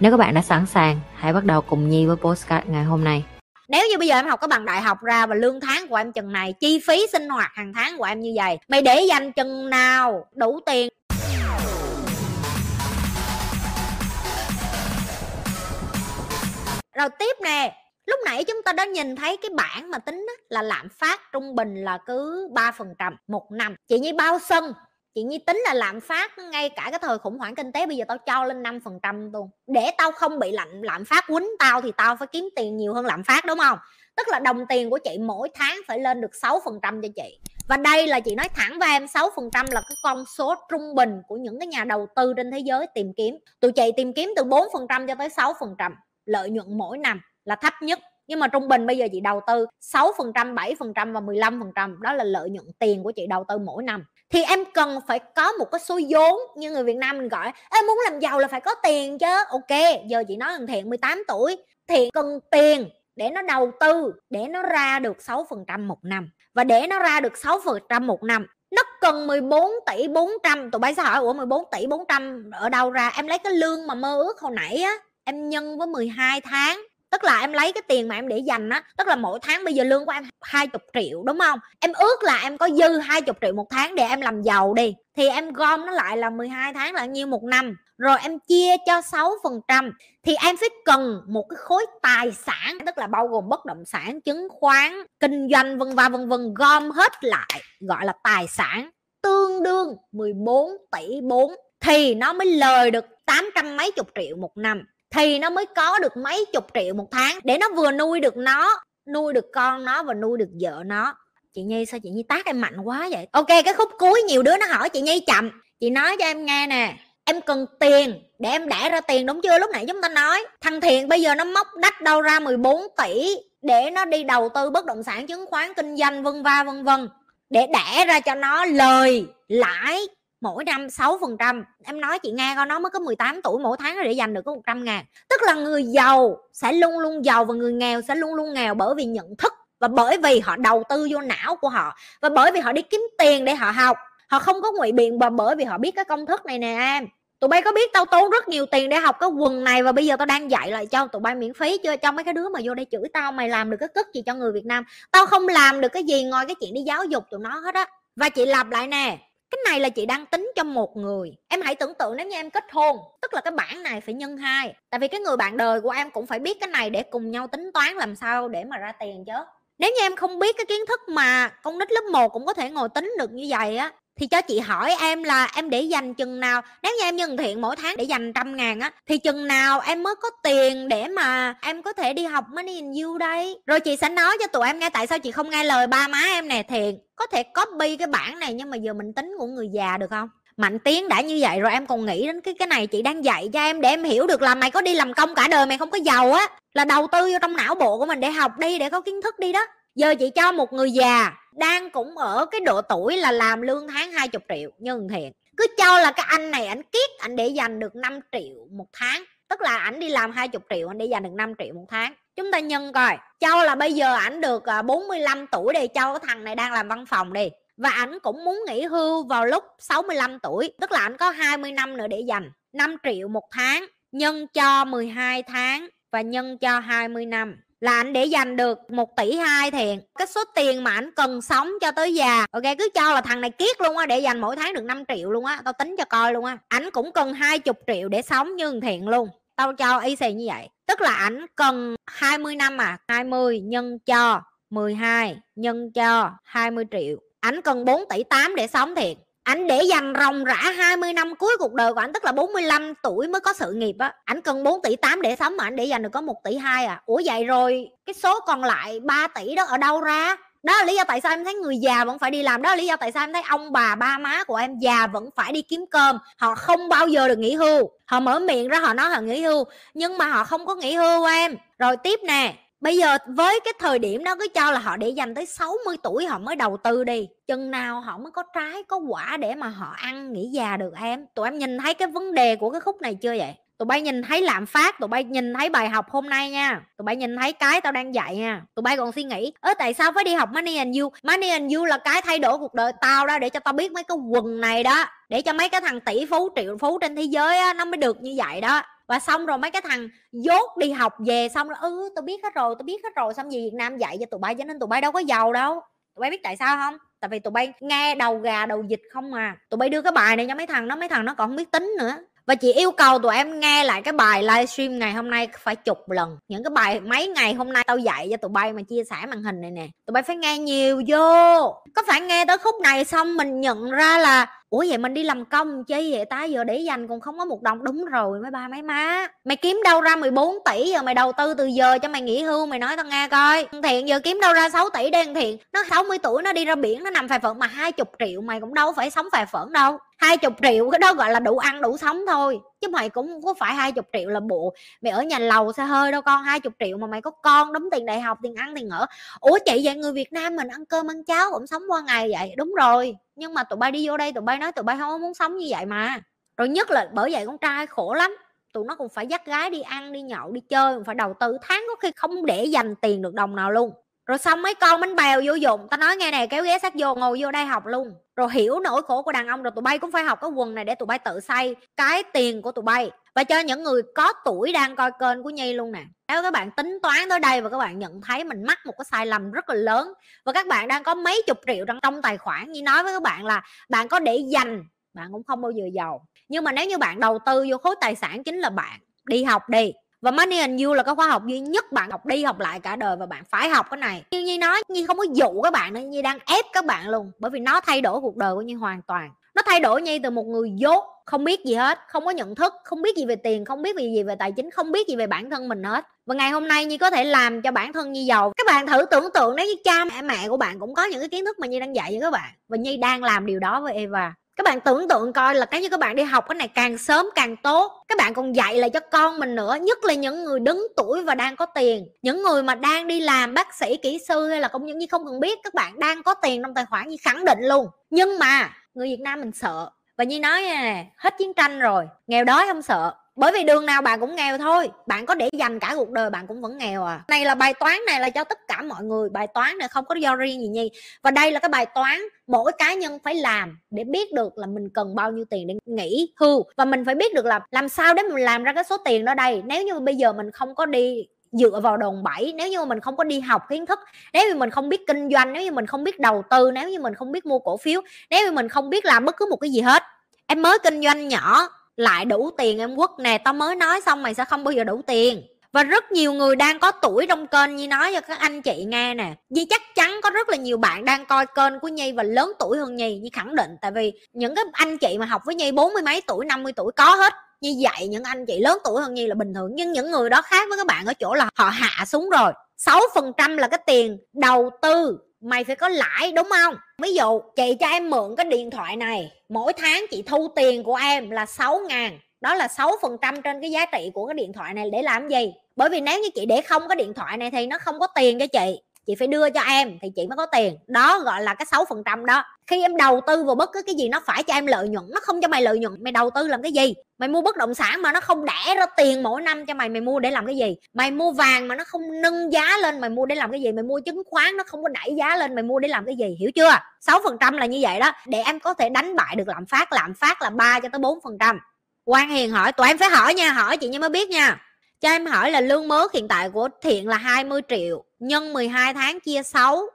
Nếu các bạn đã sẵn sàng, hãy bắt đầu cùng Nhi với postcard ngày hôm nay. Nếu như bây giờ em học cái bằng đại học ra và lương tháng của em chừng này, chi phí sinh hoạt hàng tháng của em như vậy, mày để dành chừng nào đủ tiền Rồi tiếp nè, lúc nãy chúng ta đã nhìn thấy cái bảng mà tính là lạm phát trung bình là cứ 3% một năm. Chị Nhi bao sân chị nhi tính là lạm phát ngay cả cái thời khủng hoảng kinh tế bây giờ tao cho lên 5% luôn. Để tao không bị lạm lạm phát quýnh tao thì tao phải kiếm tiền nhiều hơn lạm phát đúng không? Tức là đồng tiền của chị mỗi tháng phải lên được 6% cho chị. Và đây là chị nói thẳng với em 6% là cái con số trung bình của những cái nhà đầu tư trên thế giới tìm kiếm. Tụi chị tìm kiếm từ 4% cho tới 6% lợi nhuận mỗi năm là thấp nhất. Nhưng mà trung bình bây giờ chị đầu tư 6%, 7% và 15% đó là lợi nhuận tiền của chị đầu tư mỗi năm thì em cần phải có một cái số vốn như người Việt Nam mình gọi em muốn làm giàu là phải có tiền chứ. Ok, giờ chị nói thằng Thiện 18 tuổi Thiện cần tiền để nó đầu tư, để nó ra được 6% một năm. Và để nó ra được 6% một năm, nó cần 14 tỷ 400 tụi bay sẽ hỏi, ủa 14 tỷ 400 ở đâu ra? Em lấy cái lương mà mơ ước hồi nãy á, em nhân với 12 tháng tức là em lấy cái tiền mà em để dành á, tức là mỗi tháng bây giờ lương của em 20 triệu, đúng không? Em ước là em có dư 20 triệu một tháng để em làm giàu đi. Thì em gom nó lại là 12 tháng là nhiêu một năm. Rồi em chia cho 6% thì em phải cần một cái khối tài sản, tức là bao gồm bất động sản, chứng khoán, kinh doanh, vân vân vân vân, gom hết lại, gọi là tài sản. Tương đương 14 tỷ 4 thì nó mới lời được 800 mấy chục triệu một năm thì nó mới có được mấy chục triệu một tháng để nó vừa nuôi được nó, nuôi được con nó và nuôi được vợ nó. Chị nhi, sao chị nhi tác em mạnh quá vậy? Ok, cái khúc cuối nhiều đứa nó hỏi chị nhi chậm. Chị nói cho em nghe nè, em cần tiền để em đẻ ra tiền, đúng chưa? Lúc nãy chúng ta nói, thằng thiện bây giờ nó móc đắt đâu ra 14 tỷ để nó đi đầu tư bất động sản, chứng khoán, kinh doanh, vân va, vân vân, để đẻ ra cho nó lời, lãi mỗi năm 6% em nói chị nghe con nó mới có 18 tuổi mỗi tháng để dành được có 100 ngàn. Tức là người giàu sẽ luôn luôn giàu và người nghèo sẽ luôn luôn nghèo bởi vì nhận thức và bởi vì họ đầu tư vô não của họ và bởi vì họ đi kiếm tiền để họ học. Họ không có ngụy biện và bởi vì họ biết cái công thức này nè em. Tụi bay có biết tao tốn rất nhiều tiền để học cái quần này và bây giờ tao đang dạy lại cho tụi bay miễn phí chưa cho mấy cái đứa mà vô đây chửi tao, mày làm được cái cất gì cho người việt nam. Tao không làm được cái gì ngoài cái chuyện đi giáo dục tụi nó hết á. Và chị lặp lại nè cái này là chị đang tính cho một người. Em hãy tưởng tượng nếu như em kết hôn, tức là cái bảng này phải nhân hai. Tại vì cái người bạn đời của em cũng phải biết cái này để cùng nhau tính toán làm sao để mà ra tiền chứ. Nếu như em không biết cái kiến thức mà con nít lớp 1 cũng có thể ngồi tính được như vậy á thì cho chị hỏi em là em để dành chừng nào, nếu như em nhân thiện mỗi tháng để dành trăm ngàn á, thì chừng nào em mới có tiền để mà em có thể đi học money in you đây? Rồi chị sẽ nói cho tụi em nghe tại sao chị không nghe lời ba má em nè thiện có thể copy cái bản này nhưng mà giờ mình tính của người già được không? Mạnh tiến, đã như vậy rồi em còn nghĩ đến cái cái này chị đang dạy cho em để em hiểu được là mày có đi làm công cả đời mày không có giàu á, là đầu tư vô trong não bộ của mình để học đi, để có kiến thức đi đó giờ chị cho một người già đang cũng ở cái độ tuổi là làm lương tháng 20 triệu nhân thiện cứ cho là cái anh này ảnh kiết, ảnh để dành được 5 triệu một tháng. Tức là ảnh đi làm 20 triệu anh để dành được 5 triệu một tháng. Chúng ta nhân coi, cho là bây giờ ảnh được à, 45 tuổi đi, cho cái thằng này đang làm văn phòng đi. Và ảnh cũng muốn nghỉ hưu vào lúc 65 tuổi, tức là ảnh có 20 năm nữa để dành 5 triệu một tháng. Nhân cho 12 tháng và nhân cho 20 năm là anh để dành được 1 tỷ hai thiện. Cái số tiền mà anh cần sống cho tới già. Ok, cứ cho là thằng này kiết luôn á, để dành mỗi tháng được 5 triệu luôn á. Tao tính cho coi luôn á. Ảnh cũng cần 20 triệu để sống như thiện luôn. Tao cho y xì như vậy. Tức là ảnh cần 20 năm à? 20 nhân cho 12 nhân cho 20 triệu. Ảnh cần 4 tỷ 8 để sống thiệt ảnh để dành ròng rã 20 năm cuối cuộc đời của ảnh, tức là 45 tuổi mới có sự nghiệp á. Ảnh cần 4 tỷ 8 để sống mà ảnh để dành được có 1 tỷ 2 à. Ủa vậy rồi, cái số còn lại 3 tỷ đó ở đâu ra? Đó là lý do tại sao em thấy người già vẫn phải đi làm. Đó là lý do tại sao em thấy ông bà, ba má của em già vẫn phải đi kiếm cơm. Họ không bao giờ được nghỉ hưu. Họ mở miệng ra họ nói họ nghỉ hưu, nhưng mà họ không có nghỉ hưu em. Rồi tiếp nè. Bây giờ với cái thời điểm đó, cứ cho là họ để dành tới 60 tuổi họ mới đầu tư đi. Chừng nào họ mới có trái, có quả để mà họ ăn, nghỉ già được em. Tụi em nhìn thấy cái vấn đề của cái khúc này chưa vậy? Tụi bay nhìn thấy lạm phát, tụi bay nhìn thấy bài học hôm nay nha. Tụi bay nhìn thấy cái tao đang dạy nha. Tụi bay còn suy nghĩ ớ tại sao phải đi học money and you? Money and you là cái thay đổi cuộc đời tao đó để cho tao biết mấy cái quần này đó. Để cho mấy cái thằng tỷ phú, triệu phú trên thế giới á, nó mới được như vậy đó và xong rồi mấy cái thằng dốt đi học về xong rồi ừ tôi biết hết rồi tôi biết hết rồi. Xong gì việt nam dạy cho tụi bay, cho nên tụi bay đâu có giàu đâu. Tụi bay biết tại sao không? Tại vì tụi bay nghe đầu gà đầu dịch không à. Tụi bay đưa cái bài này cho mấy thằng nó mấy thằng nó còn không biết tính nữa. Và chị yêu cầu tụi em nghe lại cái bài livestream ngày hôm nay phải chục lần. Những cái bài mấy ngày hôm nay tao dạy cho tụi bay mà chia sẻ màn hình này nè, tụi bay phải nghe nhiều vô. Có phải nghe tới khúc này xong mình nhận ra là ủa vậy mình đi làm công chi vậy ta? Giờ để dành còn không có một đồng. Đúng rồi, mấy ba, mấy má. Mày kiếm đâu ra 14 tỷ giờ mày đầu tư từ giờ cho mày nghỉ hưu, mày nói tao nghe coi. Thiện giờ kiếm đâu ra 6 tỷ đen thiện? Nó 60 tuổi, nó đi ra biển, nó nằm phải phận mà hai chục triệu mày cũng đâu phải sống phải phận đâu. Hai chục triệu, cái đó gọi là đủ ăn, đủ sống thôi chứ mày cũng không có phải hai chục triệu là bộ, mày ở nhà lầu xe hơi đâu con, hai chục triệu mà mày có con, đóng tiền đại học, tiền ăn, tiền ở. Ủa chị vậy người việt nam mình ăn cơm ăn cháo cũng sống qua ngày vậy? Đúng rồi, nhưng mà tụi bay đi vô đây, tụi bay nói tụi bay không muốn sống như vậy mà. Rồi nhất là bởi vậy con trai khổ lắm, tụi nó cũng phải dắt gái đi ăn, đi nhậu, đi chơi phải đầu tư, tháng có khi không để dành tiền được đồng nào luôn rồi xong mấy con bánh bèo vô dụng tao nói nghe này kéo ghế sát vô, ngồi vô đây học luôn. Rồi hiểu nỗi khổ của đàn ông rồi tụi bay cũng phải học cái quần này để tụi bay tự xây cái tiền của tụi bay. Và cho những người có tuổi đang coi kênh của nhi luôn nè. Nếu các bạn tính toán tới đây và các bạn nhận thấy mình mắc một cái sai lầm rất là lớn, và các bạn đang có mấy chục triệu trong trong tài khoản như nói với các bạn là bạn có để dành, bạn cũng không bao giờ giàu. Nhưng mà nếu như bạn đầu tư vô khối tài sản chính là bạn, đi học đi và Money and You là cái khóa học duy nhất bạn học đi học lại cả đời và bạn phải học cái này. Như Nhi nói, Nhi không có dụ các bạn nữa, Nhi đang ép các bạn luôn, bởi vì nó thay đổi cuộc đời của Nhi hoàn toàn. Nó thay đổi Nhi từ một người dốt, không biết gì hết, không có nhận thức, không biết gì về tiền, không biết gì về tài chính, không biết gì về bản thân mình hết. Và ngày hôm nay Nhi có thể làm cho bản thân Nhi giàu. Các bạn thử tưởng tượng nếu như cha mẹ mẹ của bạn cũng có những cái kiến thức mà Nhi đang dạy cho các bạn, và Nhi đang làm điều đó với Eva các bạn tưởng tượng coi là cái như các bạn đi học cái này càng sớm càng tốt. Các bạn còn dạy lại cho con mình nữa, nhất là những người đứng tuổi và đang có tiền. Những người mà đang đi làm bác sĩ, kỹ sư hay là công nhân như không cần biết, các bạn đang có tiền trong tài khoản như khẳng định luôn. Nhưng mà người việt nam mình sợ. Và như nói nè, hết chiến tranh rồi, nghèo đói không sợ bởi vì đường nào bạn cũng nghèo thôi, bạn có để dành cả cuộc đời bạn cũng vẫn nghèo à. Này là bài toán này là cho tất cả mọi người, bài toán này không có do riêng gì nhi. Và đây là cái bài toán mỗi cá nhân phải làm để biết được là mình cần bao nhiêu tiền để nghỉ hưu. Và mình phải biết được là làm sao để mình làm ra cái số tiền đó đây. Nếu như bây giờ mình không có đi dựa vào đòn bẩy, nếu như mình không có đi học kiến thức, nếu như mình không biết kinh doanh, nếu như mình không biết đầu tư, nếu như mình không biết mua cổ phiếu, nếu như mình không biết làm bất cứ một cái gì hết, em mới kinh doanh nhỏ lại đủ tiền em quất nè, tao mới nói xong mày sẽ không bao giờ đủ tiền. Và rất nhiều người đang có tuổi trong kênh Nhi nói cho các anh chị nghe nè. Nhi chắc chắn có rất là nhiều bạn đang coi kênh của Nhi và lớn tuổi hơn Nhi Nhi khẳng định. Tại vì những cái anh chị mà học với Nhi bốn mươi mấy tuổi 50 tuổi có hết. Như vậy những anh chị lớn tuổi hơn Nhi là bình thường. Nhưng những người đó khác với các bạn ở chỗ là họ hạ xuống rồi. 6% là cái tiền đầu tư mày phải có lãi, đúng không? Ví dụ, chị cho em mượn cái điện thoại này, mỗi tháng chị thu tiền của em là 6 ngàn. Đó là 6% trên cái giá trị của cái điện thoại này, để làm gì? Bởi vì nếu như chị để không cái điện thoại này thì nó không có tiền cho chị chị phải đưa cho em thì chị mới có tiền. Đó gọi là cái 6% đó. Khi em đầu tư vào bất cứ cái gì, nó phải cho em lợi nhuận, nó không cho mày lợi nhuận, mày đầu tư làm cái gì? Mày mua bất động sản mà nó không đẻ ra tiền mỗi năm cho mày mày mua để làm cái gì? Mày mua vàng mà nó không nâng giá lên, mày mua để làm cái gì? Mày mua chứng khoán nó không có đẩy giá lên, mày mua để làm cái gì? Hiểu chưa? 6% là như vậy đó. Để em có thể đánh bại được lạm phát lạm phát là 3 cho tới 4% quan hiền hỏi, tụi em phải hỏi nha, hỏi chị như mới biết nha cho em hỏi là lương mới hiện tại của thiện là 20 triệu, nhân 12 tháng chia 6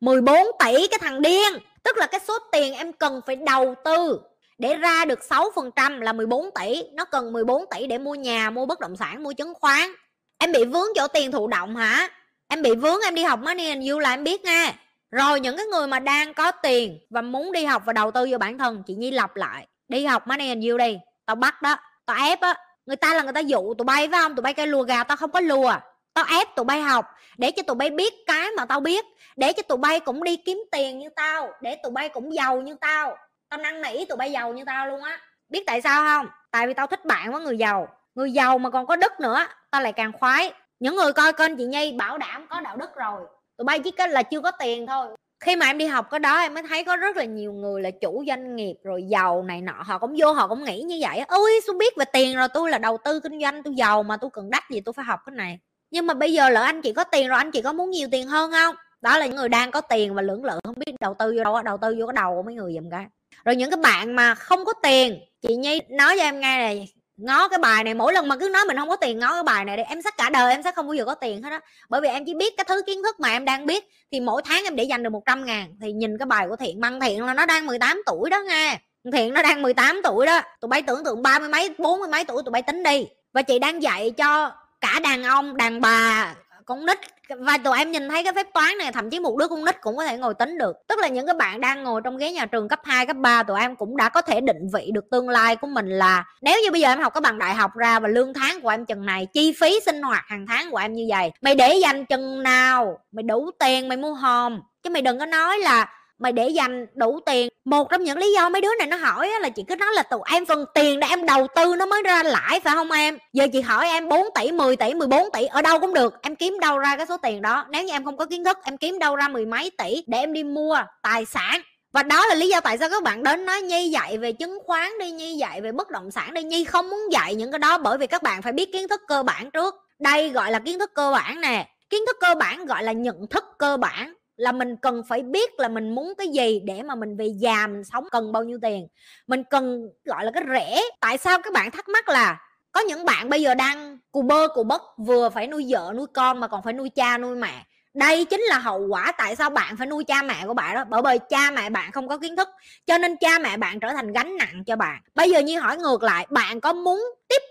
14 tỷ cái thằng điên. Tức là cái số tiền em cần phải đầu tư để ra được 6% là 14 tỷ. Nó cần 14 tỷ để mua nhà, mua bất động sản, mua chứng khoán. Em bị vướng chỗ tiền thụ động hả? Em bị vướng em đi học money and you là em biết nghe. Rồi những cái người mà đang có tiền và muốn đi học và đầu tư vào bản thân, chị nhi lặp lại. Đi học money and you đi, tao bắt đó, tao ép á người ta là người ta dụ tụi bay, phải không? Tụi bay cái lùa gà, tao không có lùa. Tao ép tụi bay học để cho tụi bay biết cái mà tao biết, để cho tụi bay cũng đi kiếm tiền như tao, để tụi bay cũng giàu như tao. Tao năn nỉ tụi bay giàu như tao luôn á. Biết tại sao không? Tại vì tao thích bạn với người giàu. Người giàu mà còn có đức nữa, tao lại càng khoái. Những người coi kênh chị nhi bảo đảm có đạo đức rồi. Tụi bay chỉ có là chưa có tiền thôi khi mà em đi học cái đó, em mới thấy có rất là nhiều người là chủ doanh nghiệp rồi giàu này nọ, họ cũng vô họ cũng nghĩ như vậy ôi tôi biết về tiền rồi, tôi là đầu tư kinh doanh, tôi giàu mà tôi cần đắt gì tôi phải học cái này. Nhưng mà bây giờ lỡ anh chị có tiền rồi, anh chị có muốn nhiều tiền hơn không? Đó là những người đang có tiền và lưỡng lự, không biết đầu tư vô đâu đầu tư vô cái đầu của mấy người dùm cái rồi những cái bạn mà không có tiền, chị nhi nói cho em nghe này ngó cái bài này, mỗi lần mà cứ nói mình không có tiền, ngó cái bài này đi, em sẽ cả đời, em sẽ không bao giờ có tiền hết á. Bởi vì em chỉ biết cái thứ kiến thức mà em đang biết, thì mỗi tháng em để dành được 100 ngàn, thì nhìn cái bài của thiện băng thiện là nó đang 18 tuổi đó nghe. Thiện nó đang 18 tuổi đó, tụi bay tưởng tượng ba mươi mấy, bốn mươi mấy tuổi tụi bay tính đi. Và chị đang dạy cho cả đàn ông, đàn bà con nít. Và tụi em nhìn thấy cái phép toán này thậm chí một đứa con nít cũng có thể ngồi tính được. Tức là những cái bạn đang ngồi trong ghế nhà trường cấp 2, cấp 3 tụi em cũng đã có thể định vị được tương lai của mình là nếu như bây giờ em học cái bằng đại học ra và lương tháng của em chừng này chi phí sinh hoạt hàng tháng của em như vậy mày để dành chừng nào? Mày đủ tiền mày mua hòm. Chứ mày đừng có nói là mày để dành đủ tiền. Một trong những lý do mấy đứa này nó hỏi là chị cứ nói là tụi em phần tiền để em đầu tư nó mới ra lãi phải không em? Giờ chị hỏi em 4 tỷ 10 tỷ 14 tỷ, ở đâu cũng được. Em kiếm đâu ra cái số tiền đó. Nếu như em không có kiến thức, em kiếm đâu ra mười mấy tỷ để em đi mua tài sản. Và đó là lý do tại sao các bạn đến nói nhi dạy về chứng khoán đi, nhi dạy về bất động sản đi. Nhi không muốn dạy những cái đó bởi vì các bạn phải biết kiến thức cơ bản trước. Đây gọi là kiến thức cơ bản nè. Kiến thức cơ bản gọi là nhận thức cơ bản là mình cần phải biết là mình muốn cái gì để mà mình về già mình sống, cần bao nhiêu tiền. Mình cần, gọi là, cái rẻ. Tại sao các bạn thắc mắc là có những bạn bây giờ đang cù bơ, cù bất vừa phải nuôi vợ, nuôi con mà còn phải nuôi cha, nuôi mẹ? Đây chính là hậu quả tại sao bạn phải nuôi cha mẹ của bạn đó. Bởi vì cha mẹ bạn không có kiến thức, cho nên cha mẹ bạn trở thành gánh nặng cho bạn. Bây giờ như hỏi ngược lại, bạn có muốn tiếp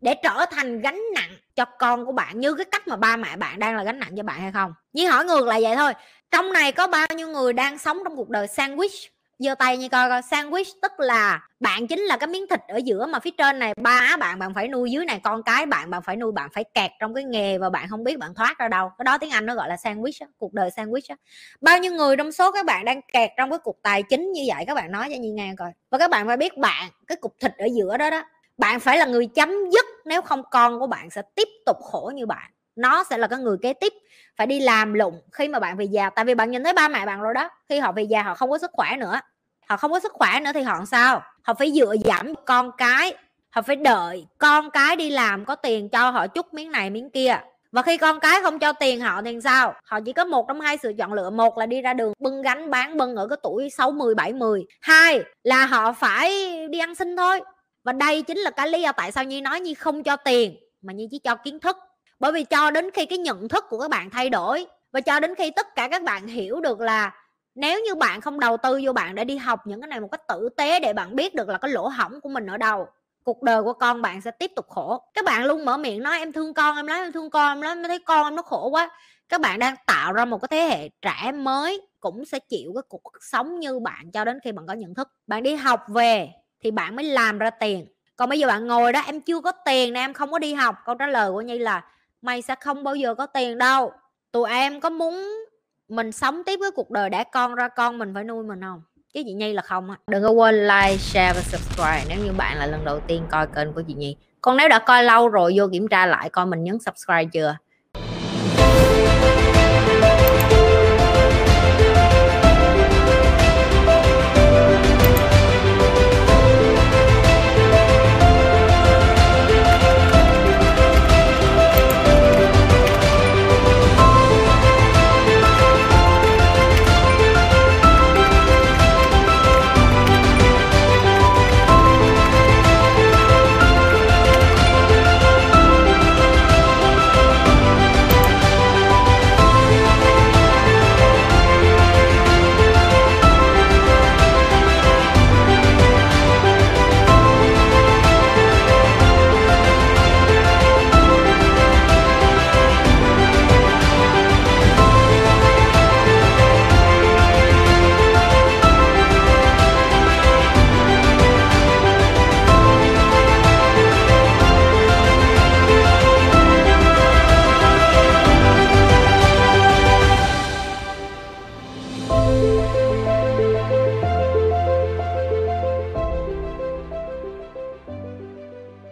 để trở thành gánh nặng cho con của bạn như cái cách mà ba mẹ bạn đang là gánh nặng cho bạn hay không? Như hỏi ngược lại vậy thôi, trong này có bao nhiêu người đang sống trong cuộc đời sandwich? Giơ tay như coi coi, sandwich tức là bạn chính là cái miếng thịt ở giữa mà phía trên này ba bạn bạn phải nuôi, dưới này con cái bạn bạn phải nuôi, bạn phải kẹt trong cái nghề và bạn không biết bạn thoát ra đâu. Cái đó tiếng anh nó gọi là sandwich cuộc đời sandwich bao nhiêu người trong số các bạn đang kẹt trong cái cuộc tài chính như vậy? Các bạn nói cho nhi nghe coi. Và các bạn phải biết bạn, cái cục thịt ở giữa đó đó bạn phải là người chấm dứt, nếu không con của bạn sẽ tiếp tục khổ như bạn. Nó sẽ là cái người kế tiếp. Phải đi làm lụng khi mà bạn về già. Tại vì bạn nhìn thấy ba mẹ bạn rồi đó, khi họ về già họ không có sức khỏe nữa. Họ không có sức khỏe nữa thì họ làm sao? Họ phải dựa giảm con cái. Họ phải đợi con cái đi làm có tiền cho họ chút miếng này miếng kia. Và khi con cái không cho tiền họ thì sao? Họ chỉ có một trong hai sự chọn lựa. Một là đi ra đường bưng gánh bán bưng ở cái tuổi 60 70 hai là họ phải đi ăn xin thôi và đây chính là cái lý do tại sao nhi nói nhi không cho tiền, mà nhi chỉ cho kiến thức. Bởi vì cho đến khi cái nhận thức của các bạn thay đổi, và cho đến khi tất cả các bạn hiểu được là nếu như bạn không đầu tư vô bạn để đi học những cái này một cách tử tế để bạn biết được là cái lỗ hỏng của mình ở đâu, cuộc đời của con bạn sẽ tiếp tục khổ. Các bạn luôn mở miệng nói, em thương con, em nói, em thương con, em nói, em thấy con em nó khổ quá. Các bạn đang tạo ra một cái thế hệ trẻ mới cũng sẽ chịu cái cuộc sống như bạn cho đến khi bạn có nhận thức. Bạn đi học về thì bạn mới làm ra tiền. Còn bây giờ bạn ngồi đó, em chưa có tiền nè, em không có đi học. Câu trả lời của nhi là, mày sẽ không bao giờ có tiền đâu. Tụi em có muốn mình sống tiếp với cuộc đời đã con ra con, mình phải nuôi mình không? Chứ chị Nhi là không á. Đừng có quên like, share và subscribe nếu như bạn là lần đầu tiên coi kênh của chị Nhi. Còn nếu đã coi lâu rồi, vô kiểm tra lại coi mình nhấn subscribe chưa?